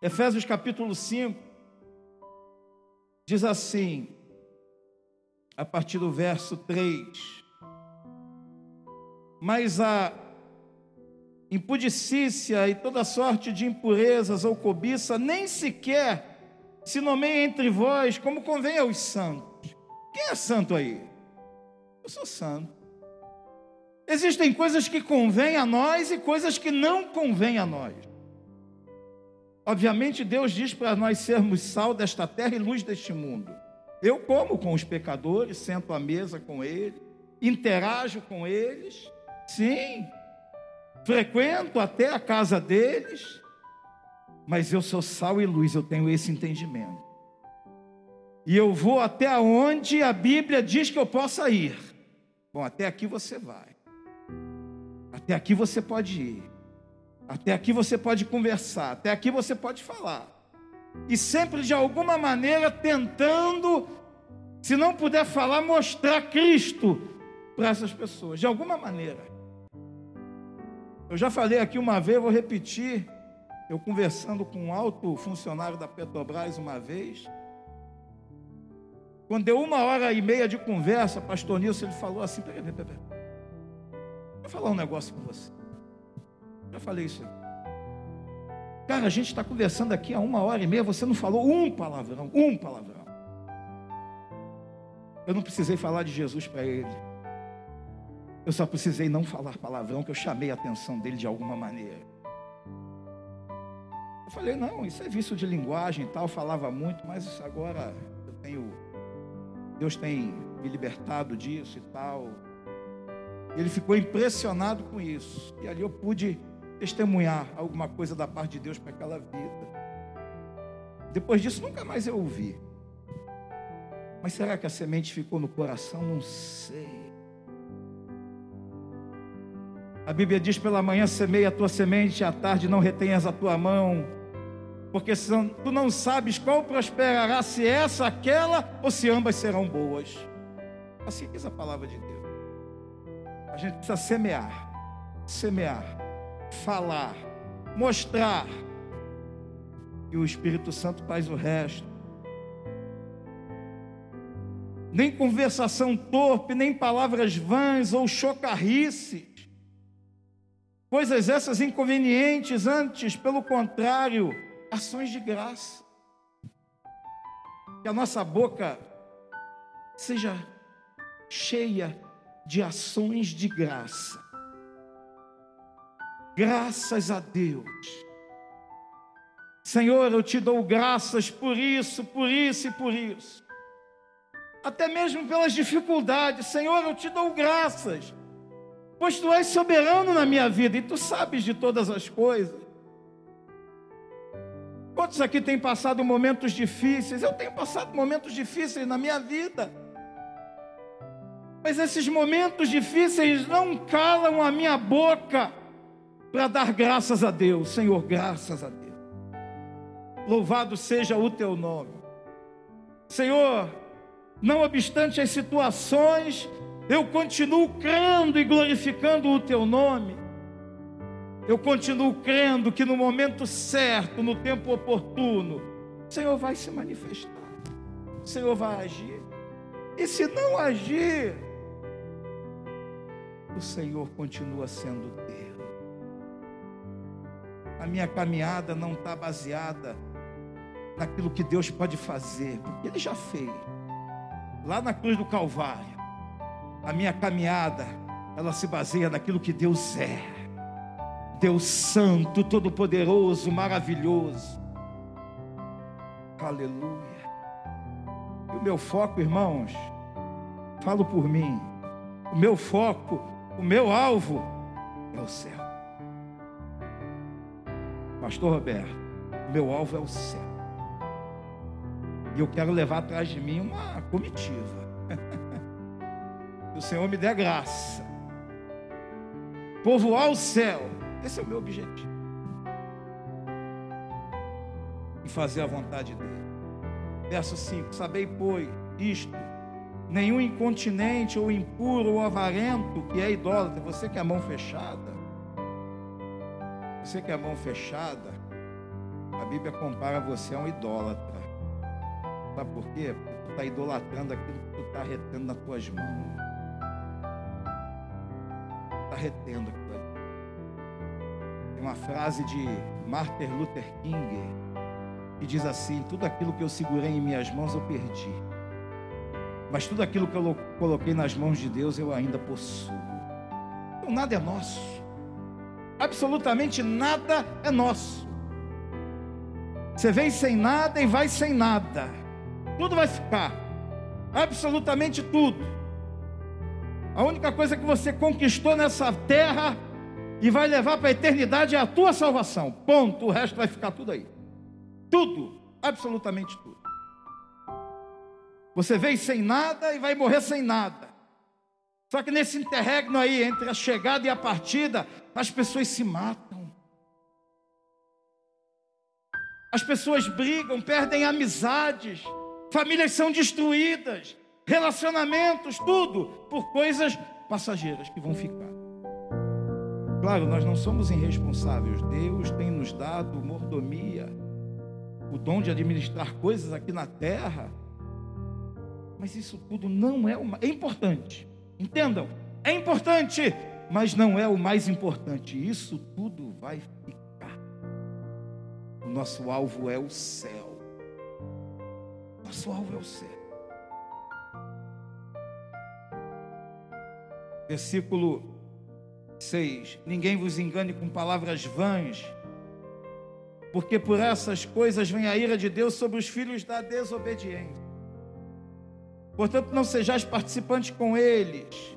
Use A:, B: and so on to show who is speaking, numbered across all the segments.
A: Efésios capítulo 5 diz assim, a partir do verso 3: Mas a impudicícia e toda sorte de impurezas ou cobiça nem sequer se nomeia entre vós como convém aos santos. Quem é santo aí? Eu sou santo. Existem coisas que convêm a nós e coisas que não convêm a nós. Obviamente, Deus diz para nós sermos sal desta terra e luz deste mundo. Eu como com os pecadores, sento à mesa com eles, interajo com eles, sim, frequento até a casa deles, mas eu sou sal e luz, eu tenho esse entendimento. E eu vou até onde a Bíblia diz que eu possa ir. Bom, até aqui você vai. Até aqui você pode ir. Até aqui você pode conversar. Até aqui você pode falar. E sempre de alguma maneira tentando, se não puder falar, mostrar Cristo para essas pessoas. De alguma maneira. Eu já falei aqui uma vez, vou repetir. Eu conversando com um alto funcionário da Petrobras uma vez. Quando deu uma hora e meia de conversa, pastor Nilson, ele falou assim: peraí, peraí, peraí. Vou falar um negócio com você. Já falei isso. Cara, a gente está conversando aqui há uma hora e meia, você não falou um palavrão, um palavrão. Eu não precisei falar de Jesus para ele. Eu só precisei não falar palavrão, que eu chamei a atenção dele de alguma maneira. Eu falei, não, isso é vício de linguagem e tal, falava muito, mas agora eu tenho. Deus tem me libertado disso e tal. Ele ficou impressionado com isso. E ali eu pude testemunhar alguma coisa da parte de Deus para aquela vida. Depois disso, nunca mais eu ouvi. Mas será que a semente ficou no coração? Não sei. A Bíblia diz: pela manhã semeia a tua semente, à tarde não retenhas a tua mão, porque tu não sabes qual prosperará, se essa, aquela, ou se ambas serão boas. Assim diz a palavra de Deus. A gente precisa semear, semear, falar, mostrar. E o Espírito Santo faz o resto. Nem conversação torpe, nem palavras vãs ou chocarrices. Coisas essas inconvenientes, antes, pelo contrário, ações de graça. Que a nossa boca seja cheia de ações de graça. Graças a Deus. Senhor, eu te dou graças por isso, por isso e por isso. Até mesmo pelas dificuldades, Senhor, eu te dou graças, pois tu és soberano na minha vida e tu sabes de todas as coisas. Quantos aqui têm passado momentos difíceis? Eu tenho passado momentos difíceis na minha vida. Mas esses momentos difíceis não calam a minha boca para dar graças a Deus. Senhor, graças a Deus. Louvado seja o teu nome. Senhor, não obstante as situações, eu continuo crendo e glorificando o teu nome. Eu continuo crendo que no momento certo, no tempo oportuno, o Senhor vai se manifestar. O Senhor vai agir. E se não agir, o Senhor continua sendo Deus. A minha caminhada não está baseada naquilo que Deus pode fazer, porque Ele já fez. Lá na cruz do Calvário, a minha caminhada, ela se baseia naquilo que Deus é. Deus Santo, Todo-Poderoso, maravilhoso. Aleluia. E o meu foco, irmãos, falo por mim, o meu foco o meu alvo é o céu. Pastor Roberto, meu alvo é o céu. E eu quero levar atrás de mim uma comitiva. que o Senhor me dê graça. Povoar o céu. Esse é o meu objetivo. E fazer a vontade dele. Verso 5: Sabei, pois, isto nenhum incontinente ou impuro ou avarento que é idólatra, você que é a mão fechada, você que é mão fechada, a Bíblia compara você a um idólatra. Sabe por quê? Porque tu está idolatrando aquilo que tu está retendo nas tuas mãos. Está retendo aquilo ali. Tem uma frase de Martin Luther King que diz assim: Tudo aquilo que eu segurei em minhas mãos eu perdi. Mas tudo aquilo que eu coloquei nas mãos de Deus eu ainda possuo. Então nada é nosso. Absolutamente nada é nosso. Você vem sem nada e vai sem nada. Tudo vai ficar. Absolutamente tudo. A única coisa que você conquistou nessa terra e vai levar para a eternidade é a tua salvação. Ponto. O resto vai ficar tudo aí. Tudo. Absolutamente tudo. Você veio sem nada e vai morrer sem nada. Só que nesse interregno aí, entre a chegada e a partida, as pessoas se matam. As pessoas brigam, perdem amizades, famílias são destruídas, relacionamentos, tudo, por coisas passageiras que vão ficar. Claro, nós não somos irresponsáveis. Deus tem nos dado mordomia, o dom de administrar coisas aqui na terra mas isso tudo não é mais. É importante. Entendam? É importante, mas não é o mais importante. Isso tudo vai ficar. O nosso alvo é o céu. Nosso alvo é o céu. Versículo 6: Ninguém vos engane com palavras vãs, porque por essas coisas vem a ira de Deus sobre os filhos da desobediência. Portanto, não sejais participantes com eles,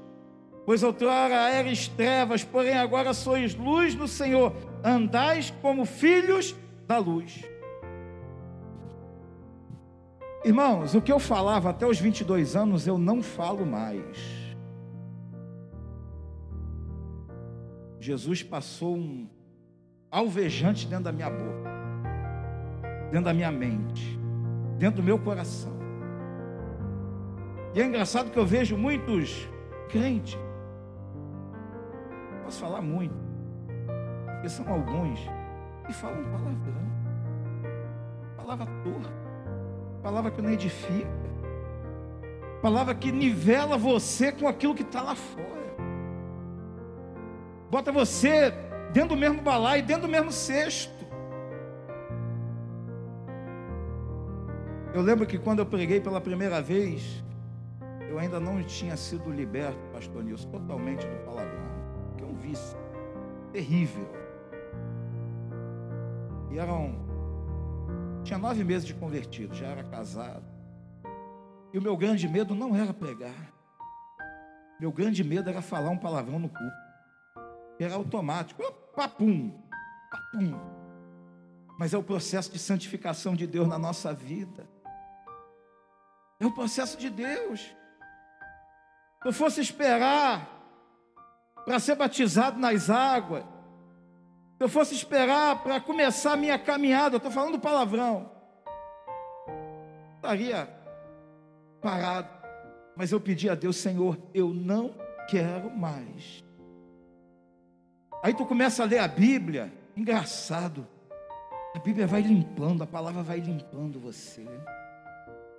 A: pois outrora eres trevas, porém agora sois luz no Senhor, andais como filhos da luz. Irmãos, o que eu falava até os 22 anos, eu não falo mais. Jesus passou um alvejante dentro da minha boca, dentro da minha mente, dentro do meu coração. E é engraçado que eu vejo muitos crentes, posso falar muito, porque são alguns que falam palavrão, palavra torta, palavra que não edifica, palavra que nivela você com aquilo que está lá fora, bota você dentro do mesmo balaio, dentro do mesmo cesto. Eu lembro que quando eu preguei pela primeira vez, eu ainda não tinha sido liberto, pastor Nilson, totalmente do palavrão, que é um vício terrível. E eram. Tinha nove meses de convertido, já era casado. E o meu grande medo não era pregar. Meu grande medo era falar um palavrão no culto. Era automático. Papum, papum. Mas é o processo de santificação de Deus na nossa vida. É o processo de Deus eu fosse esperar para ser batizado nas águas, se eu fosse esperar para começar a minha caminhada, eu estou falando palavrão, estaria parado. Mas eu pedi a Deus, Senhor, eu não quero mais. Aí tu começa a ler a Bíblia, engraçado. A Bíblia vai limpando, a palavra vai limpando você.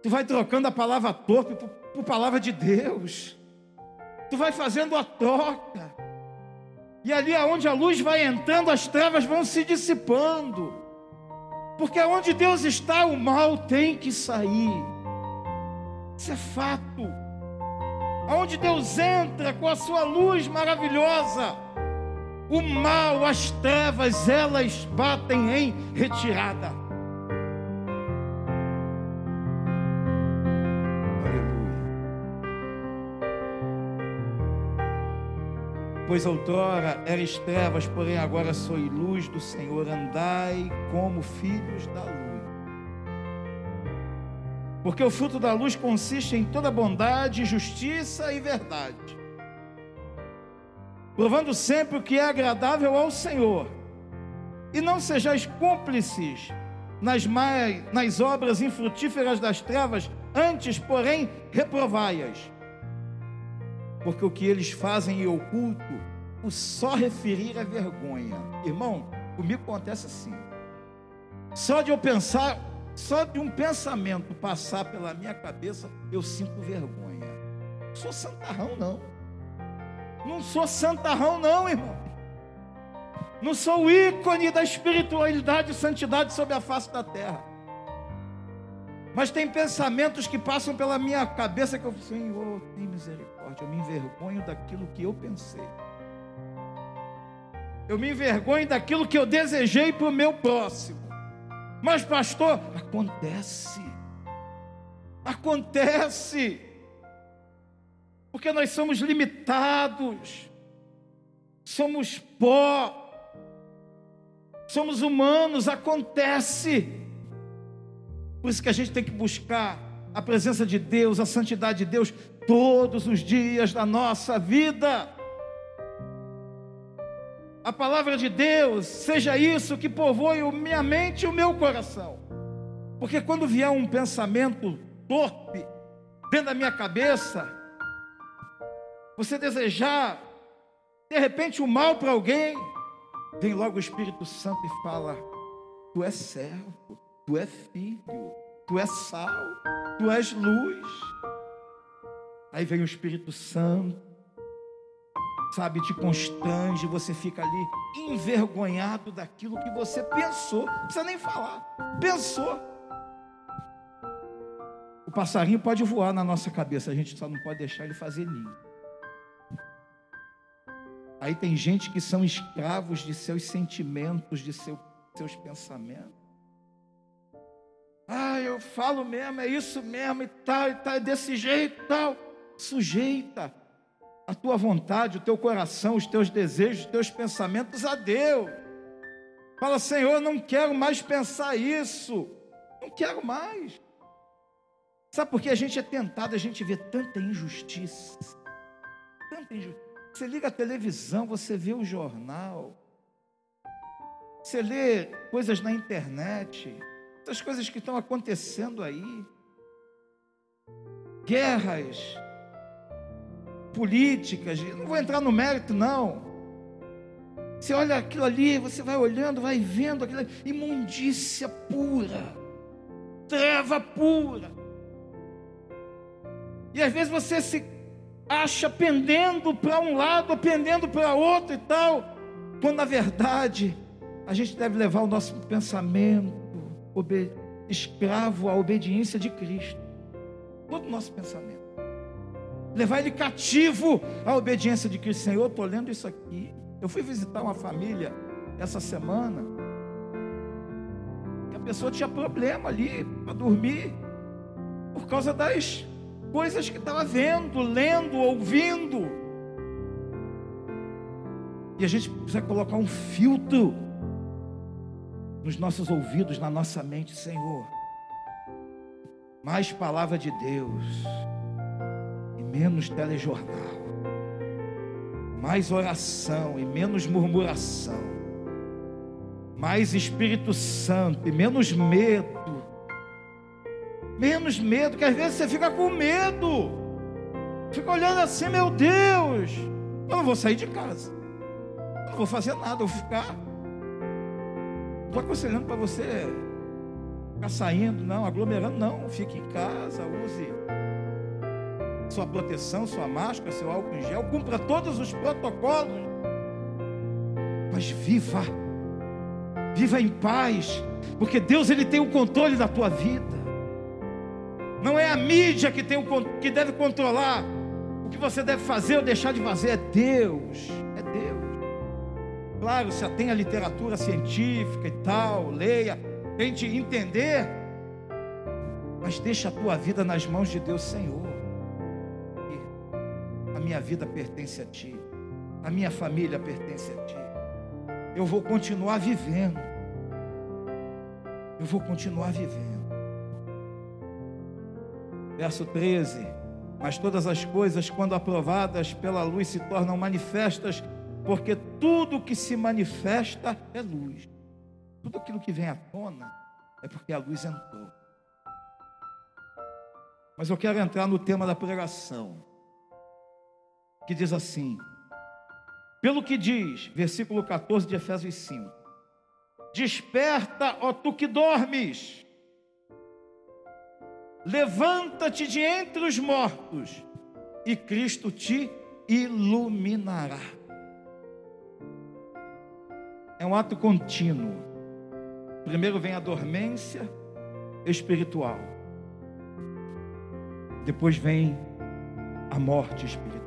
A: Tu vai trocando a palavra torpe por, por palavra de Deus tu vai fazendo a troca. E ali aonde a luz vai entrando, as trevas vão se dissipando. Porque onde Deus está, o mal tem que sair. Isso é fato. Aonde Deus entra com a sua luz maravilhosa, o mal, as trevas, elas batem em retirada. Pois outrora eres trevas, porém agora sois luz do Senhor, andai como filhos da luz. Porque o fruto da luz consiste em toda bondade, justiça e verdade, provando sempre o que é agradável ao Senhor, e não sejais cúmplices nas, nas obras infrutíferas das trevas, antes, porém, reprovai-as porque o que eles fazem em oculto, o só referir é vergonha. Irmão, comigo acontece assim. Só de eu pensar, só de um pensamento passar pela minha cabeça, eu sinto vergonha. Não sou santarrão, não. Não sou santarrão, não, irmão. Não sou ícone da espiritualidade e santidade sobre a face da terra. Mas tem pensamentos que passam pela minha cabeça que eu falo, Senhor, tem misericórdia. Eu me envergonho daquilo que eu pensei. Eu me envergonho daquilo que eu desejei para o meu próximo. Mas, pastor, acontece. Acontece. Porque nós somos limitados. Somos pó. Somos humanos, acontece. Por isso que a gente tem que buscar a presença de Deus, a santidade de Deus, todos os dias da nossa vida. A palavra de Deus seja isso que povoe minha mente e o meu coração. Porque quando vier um pensamento torpe dentro da minha cabeça, você desejar de repente o mal para alguém, vem logo o Espírito Santo e fala: Tu és servo, Tu és filho, tu és sal, tu és luz. Aí vem o Espírito Santo, sabe, te constrange, você fica ali envergonhado daquilo que você pensou, não precisa nem falar, pensou. O passarinho pode voar na nossa cabeça, a gente só não pode deixar ele fazer ninho. Aí tem gente que são escravos de seus sentimentos, de seu, seus pensamentos. Ah, eu falo mesmo, é isso mesmo e tal, e tal, é desse jeito e tal. Sujeita a tua vontade, o teu coração, os teus desejos, os teus pensamentos a Deus. Fala, Senhor, não quero mais pensar isso. Não quero mais. Sabe por que a gente é tentado, a gente vê tanta injustiça. Tanta injustiça. Você liga a televisão, você vê o jornal. Você lê coisas na internet essas coisas que estão acontecendo aí, guerras políticas, não vou entrar no mérito, não. Você olha aquilo ali, você vai olhando, vai vendo aquilo ali, imundícia pura, treva pura. E às vezes você se acha pendendo para um lado, pendendo para outro e tal, quando na verdade a gente deve levar o nosso pensamento escravo à obediência de Cristo. Todo o nosso pensamento. Levar ele cativo à obediência de Cristo. Senhor, estou lendo isso aqui. Eu fui visitar uma família essa semana. E a pessoa tinha problema ali para dormir. Por causa das coisas que estava vendo, lendo, ouvindo. E a gente precisa colocar um filtro nos nossos ouvidos, na nossa mente, Senhor. Mais palavra de Deus e menos telejornal. Mais oração e menos murmuração. Mais Espírito Santo e menos medo. Menos medo, que às vezes você fica com medo. Fica olhando assim, meu Deus. Eu não vou sair de casa. Eu não vou fazer nada, eu vou ficar estou aconselhando para você ficar saindo, não, aglomerando, não. Fique em casa, use sua proteção, sua máscara, seu álcool em gel, cumpra todos os protocolos. Mas viva, viva em paz, porque Deus ele tem o controle da tua vida. Não é a mídia que, tem o, que deve controlar o que você deve fazer ou deixar de fazer, é Deus. Claro, se tem a literatura científica e tal, leia, tente entender, mas deixa a tua vida nas mãos de Deus, Senhor. A minha vida pertence a Ti, a minha família pertence a Ti. Eu vou continuar vivendo. Eu vou continuar vivendo. Verso 13. Mas todas as coisas, quando aprovadas pela luz, se tornam manifestas porque tudo que se manifesta é luz. Tudo aquilo que vem à tona é porque a luz entrou. Mas eu quero entrar no tema da pregação, que diz assim: pelo que diz, versículo 14 de Efésios 5: Desperta, ó tu que dormes. Levanta-te de entre os mortos, e Cristo te iluminará. É um ato contínuo. Primeiro vem a dormência espiritual. Depois vem a morte espiritual.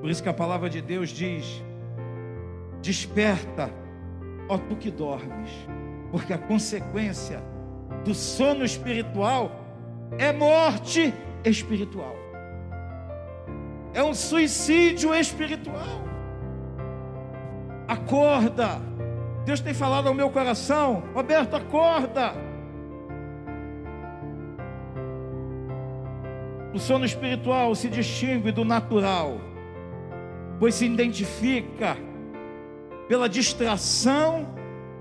A: Por isso que a palavra de Deus diz: Desperta, ó tu que dormes, porque a consequência do sono espiritual é morte espiritual. É um suicídio espiritual. Acorda. Deus tem falado ao meu coração, Roberto, acorda. O sono espiritual se distingue do natural, pois se identifica pela distração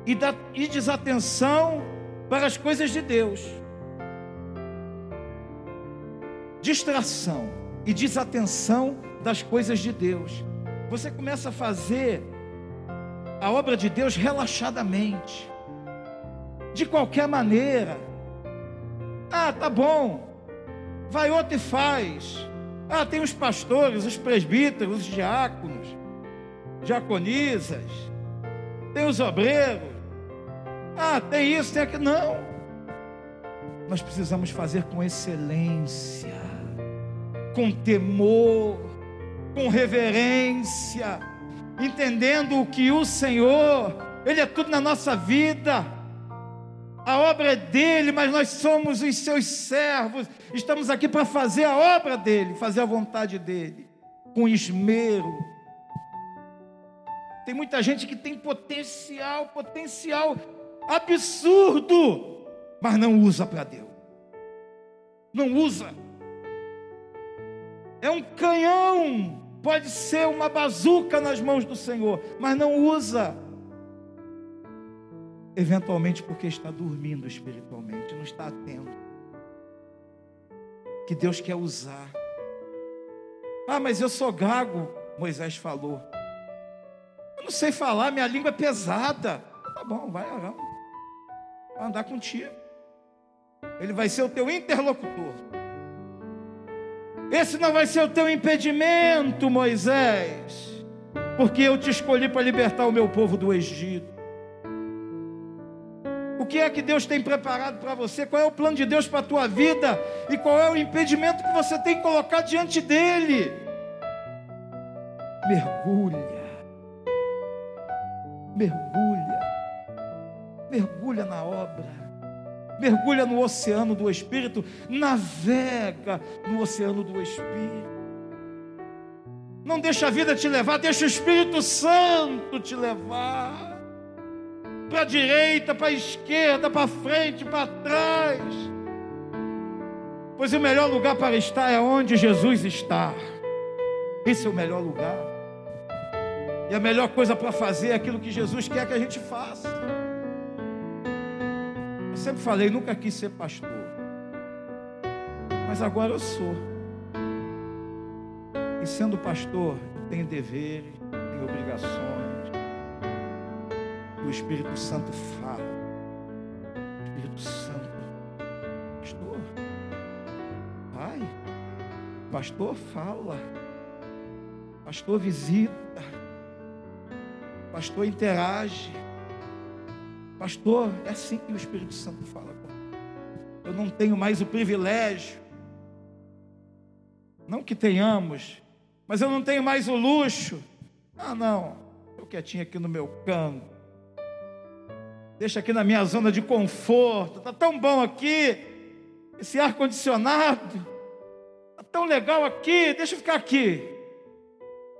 A: e, da, e desatenção para as coisas de Deus. Distração e desatenção das coisas de Deus. Você começa a fazer a obra de Deus relaxadamente, de qualquer maneira. Ah, tá bom, vai outro e faz. Ah, tem os pastores, os presbíteros, os diáconos, diaconisas, tem os obreiros. Ah, tem isso, tem aquilo. Não. Nós precisamos fazer com excelência, com temor, com reverência entendendo que o Senhor, Ele é tudo na nossa vida. A obra é dele, mas nós somos os seus servos. Estamos aqui para fazer a obra dele, fazer a vontade dele, com esmero. Tem muita gente que tem potencial, potencial absurdo, mas não usa para Deus. Não usa. É um canhão pode ser uma bazuca nas mãos do Senhor, mas não usa. Eventualmente porque está dormindo espiritualmente, não está atento. Que Deus quer usar. Ah, mas eu sou gago, Moisés falou. Eu não sei falar, minha língua é pesada. Tá bom, vai. Vai andar contigo. Ele vai ser o teu interlocutor. Esse não vai ser o teu impedimento, Moisés, porque eu te escolhi para libertar o meu povo do Egito. O que é que Deus tem preparado para você? Qual é o plano de Deus para a tua vida? E qual é o impedimento que você tem que colocar diante dele? Mergulha. Mergulha. Mergulha na obra mergulha no oceano do Espírito, navega no oceano do Espírito. Não deixa a vida te levar, deixa o Espírito Santo te levar. Para a direita, para a esquerda, para frente, para trás. Pois o melhor lugar para estar é onde Jesus está. Esse é o melhor lugar. E a melhor coisa para fazer é aquilo que Jesus quer que a gente faça sempre falei, nunca quis ser pastor. Mas agora eu sou. E sendo pastor, tenho deveres, tenho obrigações. O Espírito Santo fala. Espírito Santo, pastor, vai. Pastor fala. Pastor visita. Pastor interage. Pastor, é assim que o Espírito Santo fala. Eu não tenho mais o privilégio, não que tenhamos, mas eu não tenho mais o luxo. Ah, não, eu quietinho aqui no meu canto, deixa aqui na minha zona de conforto, está tão bom aqui, esse ar condicionado, está tão legal aqui, deixa eu ficar aqui.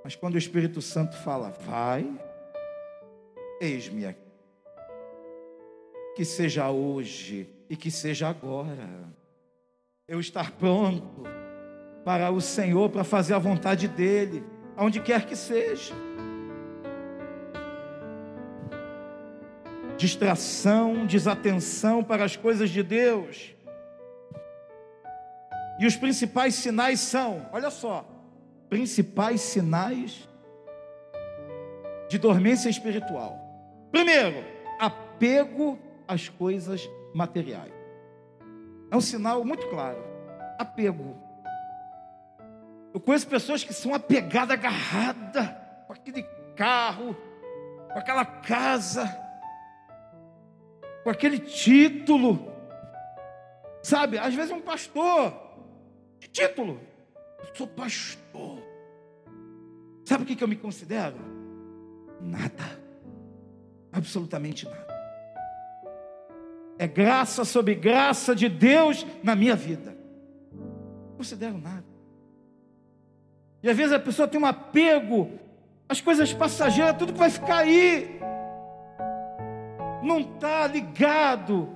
A: Mas quando o Espírito Santo fala, vai, eis-me aqui que seja hoje e que seja agora. Eu estar pronto para o Senhor, para fazer a vontade dEle, aonde quer que seja. Distração, desatenção para as coisas de Deus. E os principais sinais são, olha só, principais sinais de dormência espiritual. Primeiro, apego às coisas materiais. É um sinal muito claro. Apego. Eu conheço pessoas que são apegadas, agarradas com aquele carro, com aquela casa, com aquele título. Sabe, às vezes um pastor de título. Eu sou pastor. Sabe o que eu me considero? Nada. Absolutamente nada. É graça sobre graça de Deus na minha vida. Não considero nada. E às vezes a pessoa tem um apego às coisas passageiras, tudo que vai ficar aí. Não está ligado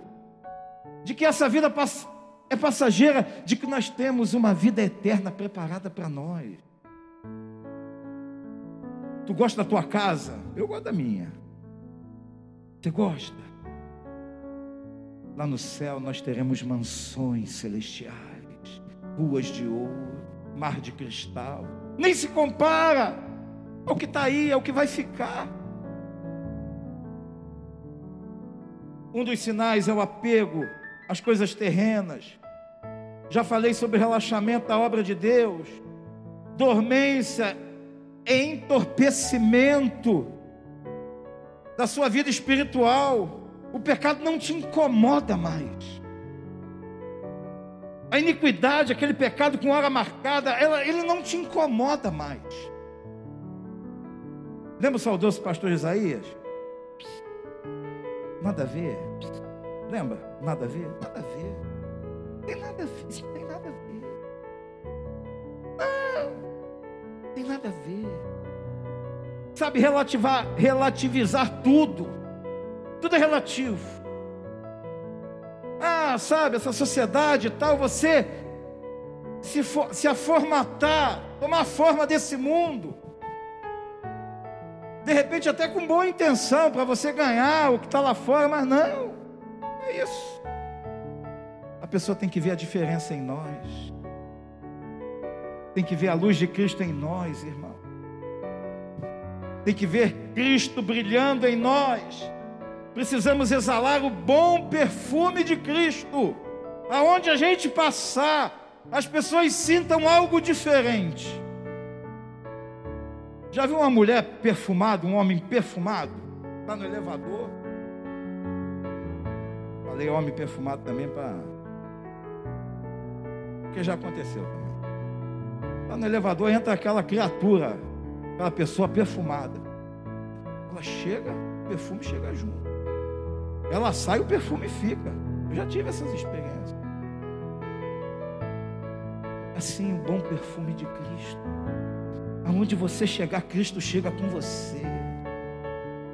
A: de que essa vida é passageira, de que nós temos uma vida eterna preparada para nós. Tu gosta da tua casa? Eu gosto da minha. Você gosta? Lá no céu nós teremos mansões celestiais, ruas de ouro, mar de cristal. Nem se compara ao que está aí, ao que vai ficar. Um dos sinais é o apego às coisas terrenas. Já falei sobre relaxamento da obra de Deus, dormência, entorpecimento da sua vida espiritual. O pecado não te incomoda mais. A iniquidade, aquele pecado com hora marcada, ela, ele não te incomoda mais. Lembra o saudoso pastor Isaías? Nada a ver. Lembra? Nada a ver? Nada a ver. Tem nada a ver. Não tem nada a ver. Não. Tem nada a ver. Sabe relativizar tudo. Tudo é relativo. Ah, sabe, essa sociedade e tal, você se, for, se aformatar, tomar forma desse mundo. De repente, até com boa intenção para você ganhar o que está lá fora, mas não, é isso. A pessoa tem que ver a diferença em nós, tem que ver a luz de Cristo em nós, irmão, tem que ver Cristo brilhando em nós precisamos exalar o bom perfume de Cristo. Aonde a gente passar, as pessoas sintam algo diferente. Já viu uma mulher perfumada, um homem perfumado? Está no elevador. Falei homem perfumado também para. Porque já aconteceu também. Está no elevador, entra aquela criatura, aquela pessoa perfumada. Ela chega, o perfume chega junto. Ela sai, o perfume fica. Eu já tive essas experiências. Assim, o bom perfume de Cristo. Aonde você chegar, Cristo chega com você.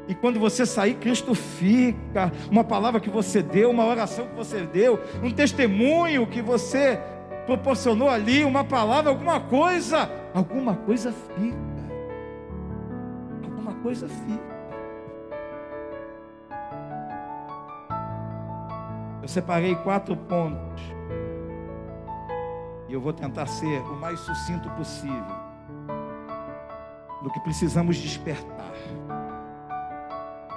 A: E quando você sair, Cristo fica. Uma palavra que você deu, uma oração que você deu, um testemunho que você proporcionou ali, uma palavra, alguma coisa, alguma coisa fica. Alguma coisa fica. Eu separei quatro pontos. E eu vou tentar ser o mais sucinto possível. Do que precisamos despertar.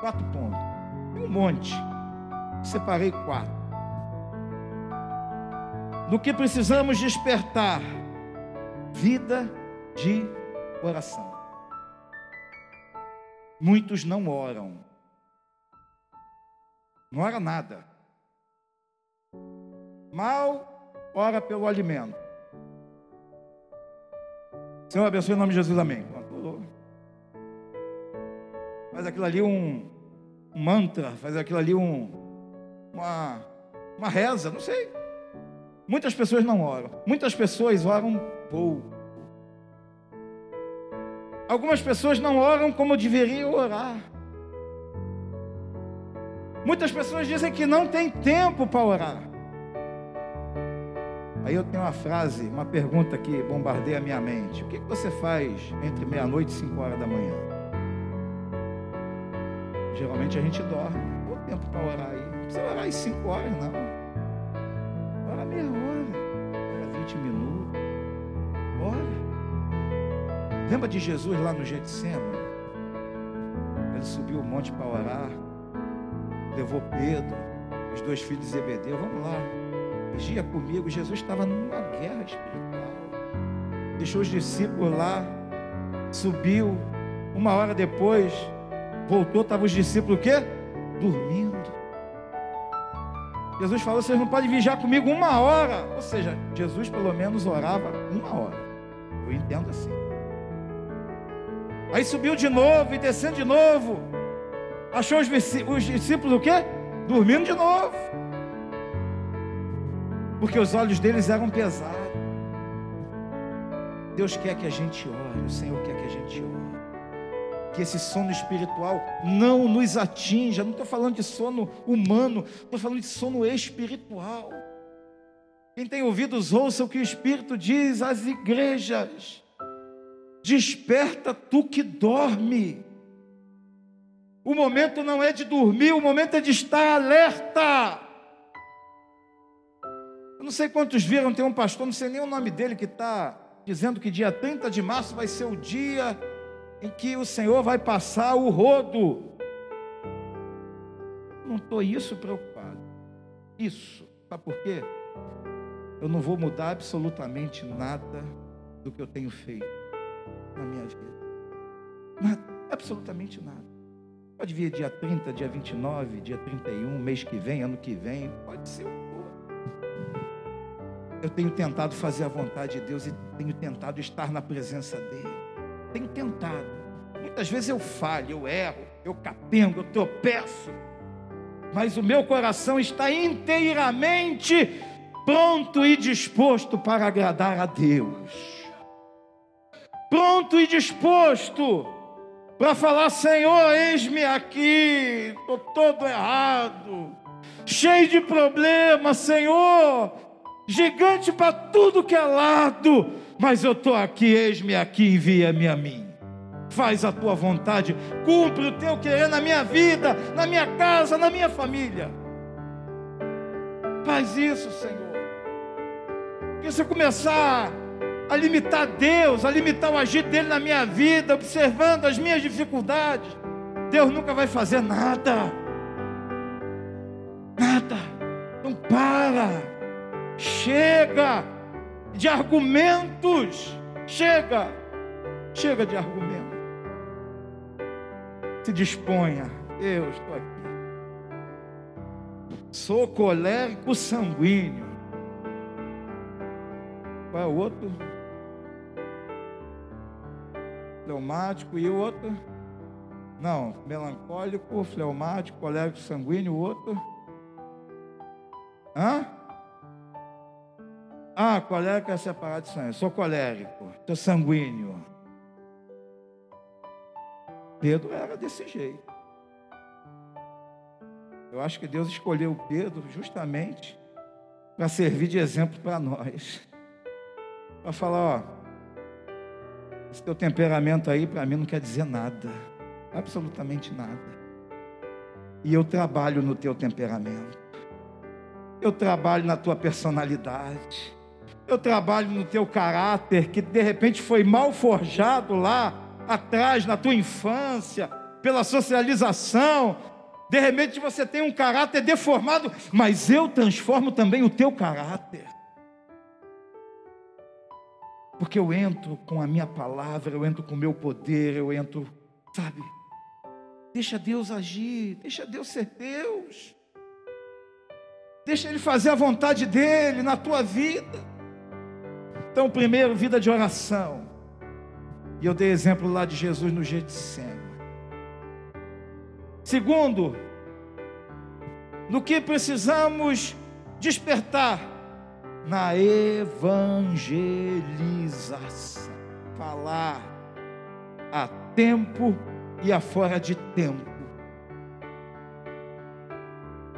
A: Quatro pontos. Um monte. Separei quatro. Do que precisamos despertar? Vida de oração. Muitos não oram. Não ora nada. Mal ora pelo alimento. Senhor, abençoe em nome de Jesus, amém. Faz aquilo ali um, um mantra, faz aquilo ali um, uma, uma reza, não sei. Muitas pessoas não oram, muitas pessoas oram pouco. Algumas pessoas não oram como deveriam orar. Muitas pessoas dizem que não tem tempo para orar. Aí eu tenho uma frase, uma pergunta que bombardeia a minha mente. O que você faz entre meia-noite e cinco horas da manhã? Geralmente a gente dorme. Qual tempo para orar aí? Não precisa orar às cinco horas, não. Ora meia hora. Ora vinte minutos. Ora. Lembra de Jesus lá no Getsemane? Ele subiu o monte para orar. levou Pedro, os dois filhos de Zebedeu, vamos lá, vigia comigo. Jesus estava numa guerra espiritual. Deixou os discípulos lá, subiu. Uma hora depois, voltou, estavam os discípulos o quê? Dormindo. Jesus falou: vocês não podem vigiar comigo uma hora. Ou seja, Jesus pelo menos orava uma hora. Eu entendo assim. Aí subiu de novo e descendo de novo. Achou os, os discípulos o quê? Dormindo de novo. Porque os olhos deles eram pesados. Deus quer que a gente ore, o Senhor quer que a gente ore que esse sono espiritual não nos atinja. Não estou falando de sono humano, estou falando de sono espiritual. Quem tem ouvidos, ouça o que o Espírito diz às igrejas. Desperta tu que dorme. O momento não é de dormir, o momento é de estar alerta. Eu não sei quantos viram, tem um pastor, não sei nem o nome dele, que está dizendo que dia 30 de março vai ser o dia em que o Senhor vai passar o rodo. Não estou isso preocupado. Isso. Sabe por quê? Eu não vou mudar absolutamente nada do que eu tenho feito na minha vida. Nada, absolutamente nada. Pode vir dia 30, dia 29, dia 31, mês que vem, ano que vem, pode ser o Eu tenho tentado fazer a vontade de Deus e tenho tentado estar na presença dEle tenho tentado. Muitas vezes eu falho, eu erro, eu capengo, eu tropeço. Mas o meu coração está inteiramente pronto e disposto para agradar a Deus. Pronto e disposto para falar: Senhor, eis-me aqui, estou todo errado, cheio de problemas, Senhor, gigante para tudo que é lado mas eu estou aqui, eis-me aqui, envia-me a mim. Faz a tua vontade, cumpre o teu querer na minha vida, na minha casa, na minha família. Faz isso, Senhor. Porque se eu começar a limitar Deus, a limitar o agir dele na minha vida, observando as minhas dificuldades, Deus nunca vai fazer nada. Nada. Então para. Chega de argumentos. Chega, chega de argumentos. Se disponha. Eu estou aqui. Sou colérico sanguíneo. Qual é o outro? Fleumático e o outro? Não, melancólico, fleumático, colérico sanguíneo, o outro? Hã? Ah, colérico é separado de sangue. Sou colérico, sou sanguíneo. Pedro era desse jeito. Eu acho que Deus escolheu Pedro justamente para servir de exemplo para nós. Para falar, ó, esse teu temperamento aí para mim não quer dizer nada, absolutamente nada. E eu trabalho no teu temperamento. Eu trabalho na tua personalidade. Eu trabalho no teu caráter, que de repente foi mal forjado lá atrás, na tua infância, pela socialização. De repente você tem um caráter deformado, mas eu transformo também o teu caráter. Porque eu entro com a minha palavra, eu entro com o meu poder, eu entro, sabe? Deixa Deus agir, deixa Deus ser Deus. Deixa Ele fazer a vontade dEle na tua vida. Então, primeiro, vida de oração. E eu dei exemplo lá de Jesus no Getsemane. Segundo, no que precisamos despertar na evangelização. Falar a tempo e a fora de tempo.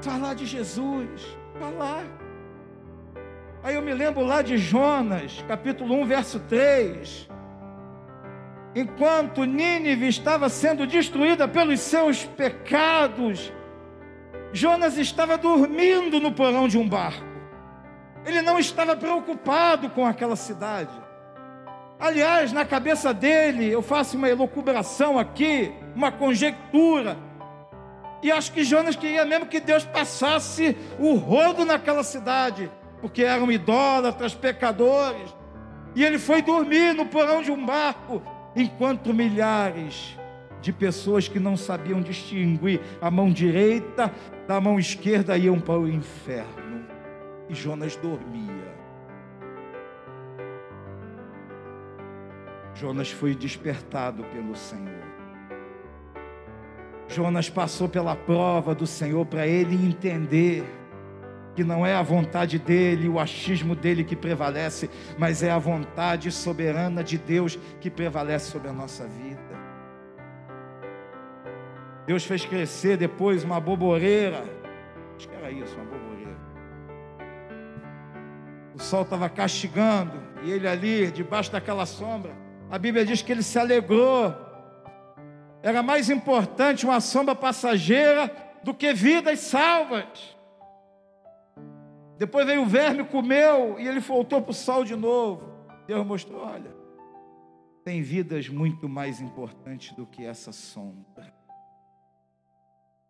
A: Falar de Jesus, falar. Aí eu me lembro lá de Jonas, capítulo 1, verso 3. Enquanto Nínive estava sendo destruída pelos seus pecados, Jonas estava dormindo no porão de um barco. Ele não estava preocupado com aquela cidade. Aliás, na cabeça dele, eu faço uma elucubração aqui, uma conjectura. E acho que Jonas queria mesmo que Deus passasse o rodo naquela cidade, porque eram idólatras, pecadores. E ele foi dormir no porão de um barco, enquanto milhares de pessoas que não sabiam distinguir a mão direita da mão esquerda iam para o inferno. E Jonas dormia. Jonas foi despertado pelo Senhor. Jonas passou pela prova do Senhor para ele entender que não é a vontade dele, o achismo dele que prevalece, mas é a vontade soberana de Deus que prevalece sobre a nossa vida. Deus fez crescer depois uma boboreira, acho que era isso, uma boboreira. O sol estava castigando e ele ali, debaixo daquela sombra, a Bíblia diz que ele se alegrou era mais importante uma sombra passageira do que vidas salvas. Depois veio o verme, comeu e ele voltou para o sol de novo. Deus mostrou: olha, tem vidas muito mais importantes do que essa sombra.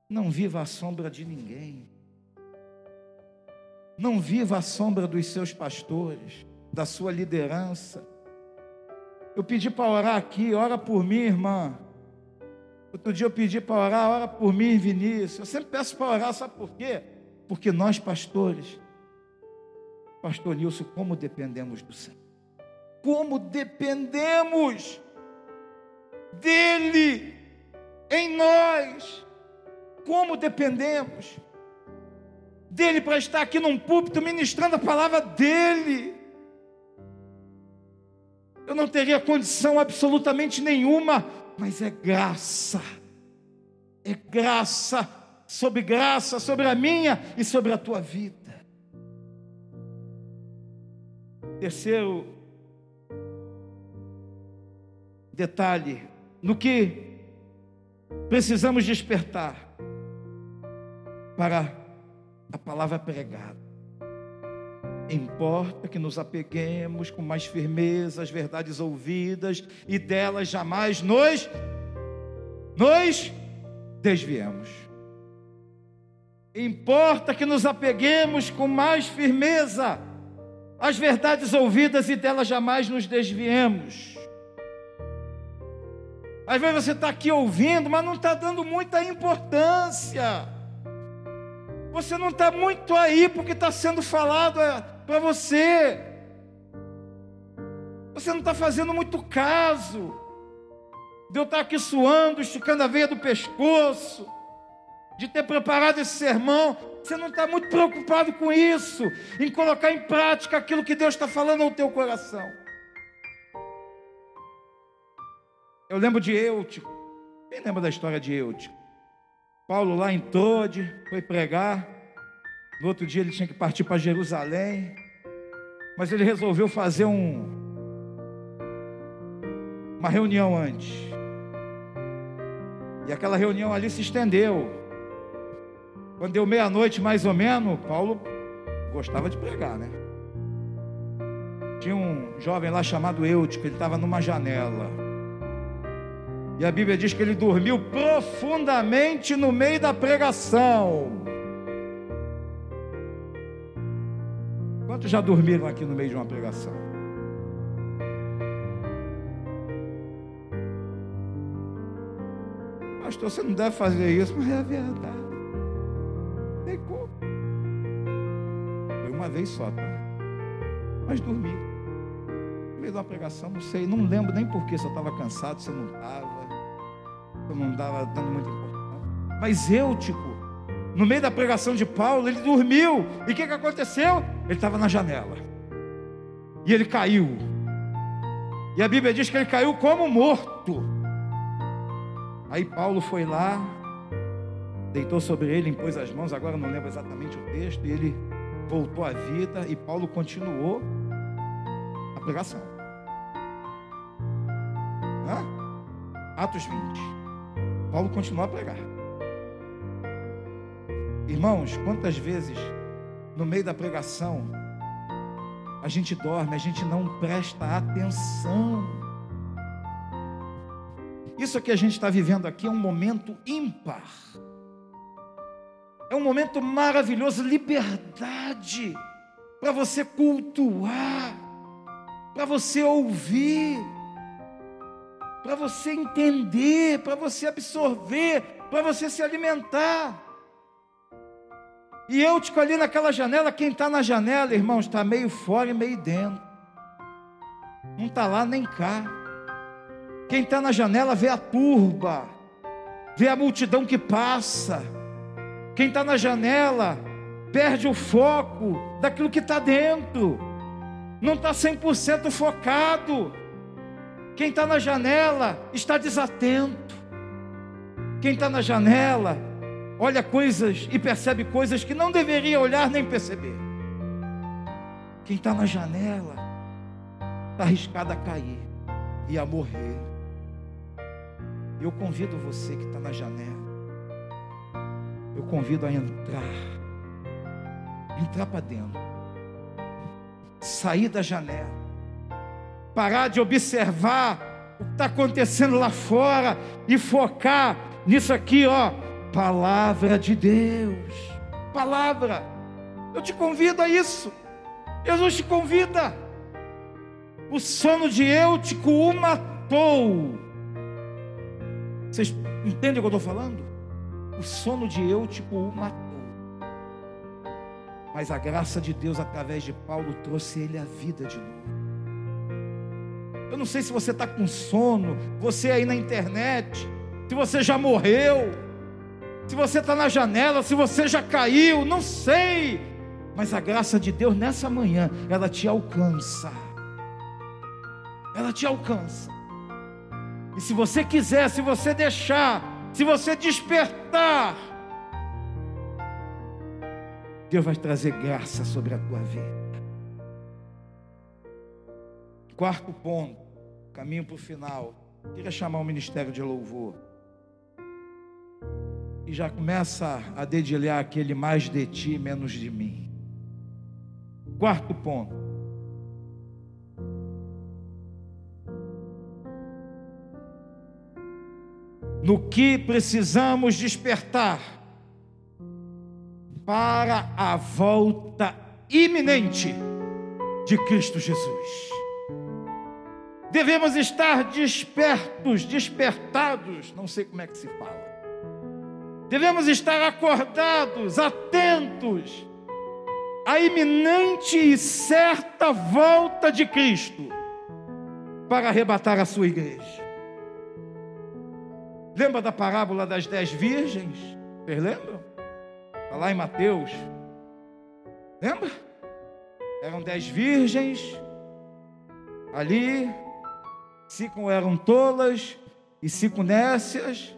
A: Não viva a sombra de ninguém. Não viva a sombra dos seus pastores, da sua liderança. Eu pedi para orar aqui, ora por mim, irmã. Outro dia eu pedi para orar, ora por mim, Vinícius. Eu sempre peço para orar, sabe por quê? Porque nós, pastores, Pastor Nilson, como dependemos do Senhor. Como dependemos dEle em nós. Como dependemos dEle para estar aqui num púlpito ministrando a palavra dEle. Eu não teria condição absolutamente nenhuma mas é graça. É graça sobre graça, sobre a minha e sobre a tua vida. Terceiro detalhe, no que precisamos despertar para a palavra pregada. Importa que nos apeguemos com mais firmeza às verdades ouvidas e delas jamais nos nos desviemos. Importa que nos apeguemos com mais firmeza às verdades ouvidas e delas jamais nos desviemos. Às vezes você está aqui ouvindo, mas não está dando muita importância. Você não está muito aí porque está sendo falado é, para você. Você não está fazendo muito caso. De eu estar aqui suando, esticando a veia do pescoço, de ter preparado esse sermão. Você não está muito preocupado com isso, em colocar em prática aquilo que Deus está falando ao teu coração. Eu lembro de Eutico. Quem lembra da história de Eutico? Paulo lá em Trode, foi pregar. No outro dia ele tinha que partir para Jerusalém, mas ele resolveu fazer um, uma reunião antes. E aquela reunião ali se estendeu. Quando deu meia-noite mais ou menos, Paulo gostava de pregar, né? Tinha um jovem lá chamado Eutico, ele estava numa janela. E a Bíblia diz que ele dormiu profundamente no meio da pregação. Quantos já dormiram aqui no meio de uma pregação? Pastor, você não deve fazer isso, mas é verdade. Uma vez só, tá? Mas dormi. No meio de uma pregação, não sei, não lembro nem porquê, se eu estava cansado, se eu não estava, eu não estava dando muita importância. Mas eu, tipo, no meio da pregação de Paulo, ele dormiu. E o que, que aconteceu? Ele estava na janela. E ele caiu. E a Bíblia diz que ele caiu como morto. Aí Paulo foi lá, deitou sobre ele, impôs as mãos, agora não lembro exatamente o texto, e ele voltou à vida e Paulo continuou a pregação. Hã? Atos 20. Paulo continuou a pregar. Irmãos, quantas vezes no meio da pregação a gente dorme, a gente não presta atenção. Isso que a gente está vivendo aqui é um momento ímpar. É um momento maravilhoso, liberdade para você cultuar, para você ouvir, para você entender, para você absorver, para você se alimentar. E eu te ali naquela janela, quem está na janela, irmãos, está meio fora e meio dentro. Não está lá nem cá. Quem está na janela vê a turba, vê a multidão que passa. Quem está na janela perde o foco daquilo que está dentro, não está 100% focado. Quem está na janela está desatento. Quem está na janela olha coisas e percebe coisas que não deveria olhar nem perceber. Quem está na janela está arriscado a cair e a morrer. Eu convido você que está na janela, eu convido a entrar, entrar para dentro, sair da janela, parar de observar o que está acontecendo lá fora e focar nisso aqui, ó Palavra de Deus. Palavra. Eu te convido a isso. Jesus te convida. O sono de Eutico o matou. Vocês entendem o que eu estou falando? O sono de Eutico o matou. Mas a graça de Deus, através de Paulo, trouxe ele à vida de novo. Eu não sei se você está com sono, você aí na internet, se você já morreu se você está na janela, se você já caiu, não sei. Mas a graça de Deus nessa manhã, ela te alcança. Ela te alcança. E se você quiser, se você deixar, se você despertar, Deus vai trazer graça sobre a tua vida. Quarto ponto, caminho para o final. Queria chamar o ministério de louvor e já começa a dedilhar aquele mais de ti, menos de mim. Quarto ponto. No que precisamos despertar para a volta iminente de Cristo Jesus. Devemos estar despertos, despertados, não sei como é que se fala Devemos estar acordados, atentos à iminente e certa volta de Cristo para arrebatar a sua igreja. Lembra da parábola das dez virgens? Vocês lembram? Está lá em Mateus. Lembra? Eram dez virgens ali, cinco eram tolas e cinco nécias.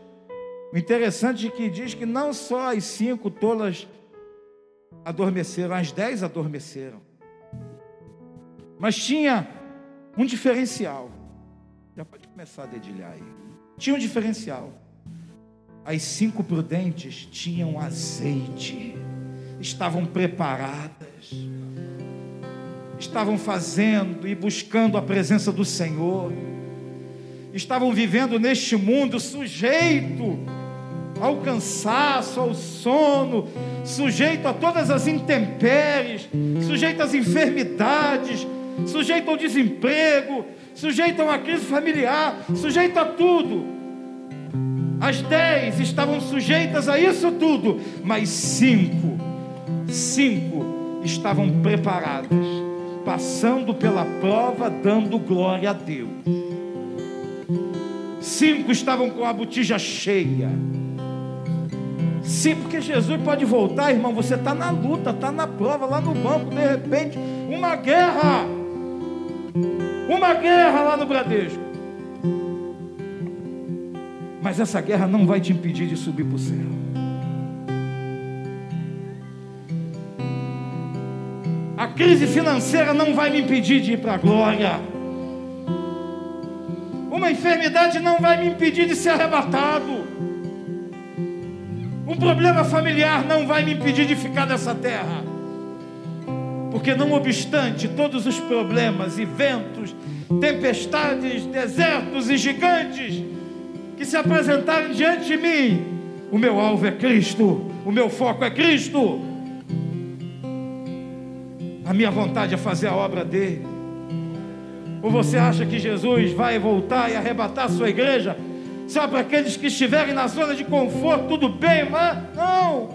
A: O interessante é que diz que não só as cinco tolas adormeceram, as dez adormeceram. Mas tinha um diferencial. Já pode começar a dedilhar aí. Tinha um diferencial. As cinco prudentes tinham azeite, estavam preparadas, estavam fazendo e buscando a presença do Senhor, estavam vivendo neste mundo sujeito ao cansaço, ao sono, sujeito a todas as intempéries, sujeito às enfermidades, sujeito ao desemprego, sujeito a uma crise familiar, sujeito a tudo. As dez estavam sujeitas a isso tudo, mas cinco, cinco estavam preparadas, passando pela prova, dando glória a Deus. Cinco estavam com a botija cheia Sim, porque Jesus pode voltar, irmão. Você está na luta, está na prova, lá no banco, de repente, uma guerra. Uma guerra lá no Bradesco. Mas essa guerra não vai te impedir de subir para o céu. A crise financeira não vai me impedir de ir para a glória. Uma enfermidade não vai me impedir de ser arrebatado. Um problema familiar não vai me impedir de ficar nessa terra. Porque, não obstante todos os problemas e ventos, tempestades, desertos e gigantes que se apresentarem diante de mim, o meu alvo é Cristo, O meu foco é Cristo. A minha vontade é fazer a obra dele. Ou você acha que Jesus vai voltar e arrebatar a sua igreja só para aqueles que estiverem na zona de conforto, tudo bem, mas não.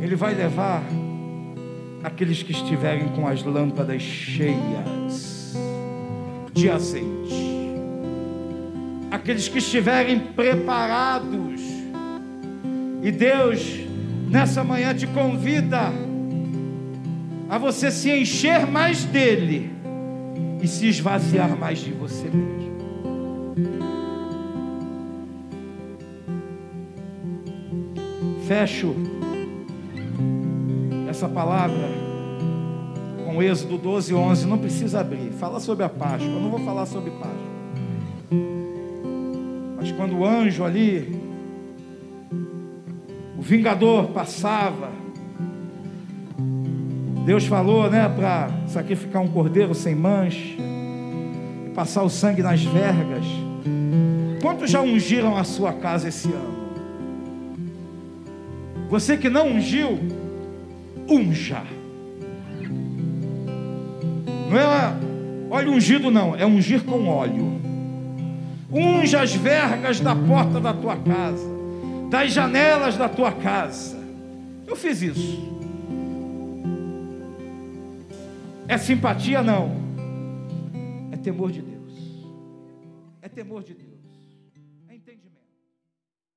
A: Ele vai levar aqueles que estiverem com as lâmpadas cheias de azeite, aqueles que estiverem preparados. E Deus, nessa manhã, te convida a você se encher mais dele e se esvaziar mais de você mesmo. Fecho essa palavra com Êxodo 12, 11. Não precisa abrir. Fala sobre a Páscoa. Eu não vou falar sobre Páscoa. Mas quando o anjo ali, o vingador passava, Deus falou, né, para sacrificar um cordeiro sem mancha, e passar o sangue nas vergas. Quantos já ungiram a sua casa esse ano? Você que não ungiu, unja. Não é óleo ungido, não, é ungir com óleo. Unja as vergas da porta da tua casa, das janelas da tua casa. Eu fiz isso. É simpatia? Não. É temor de Deus. É temor de Deus.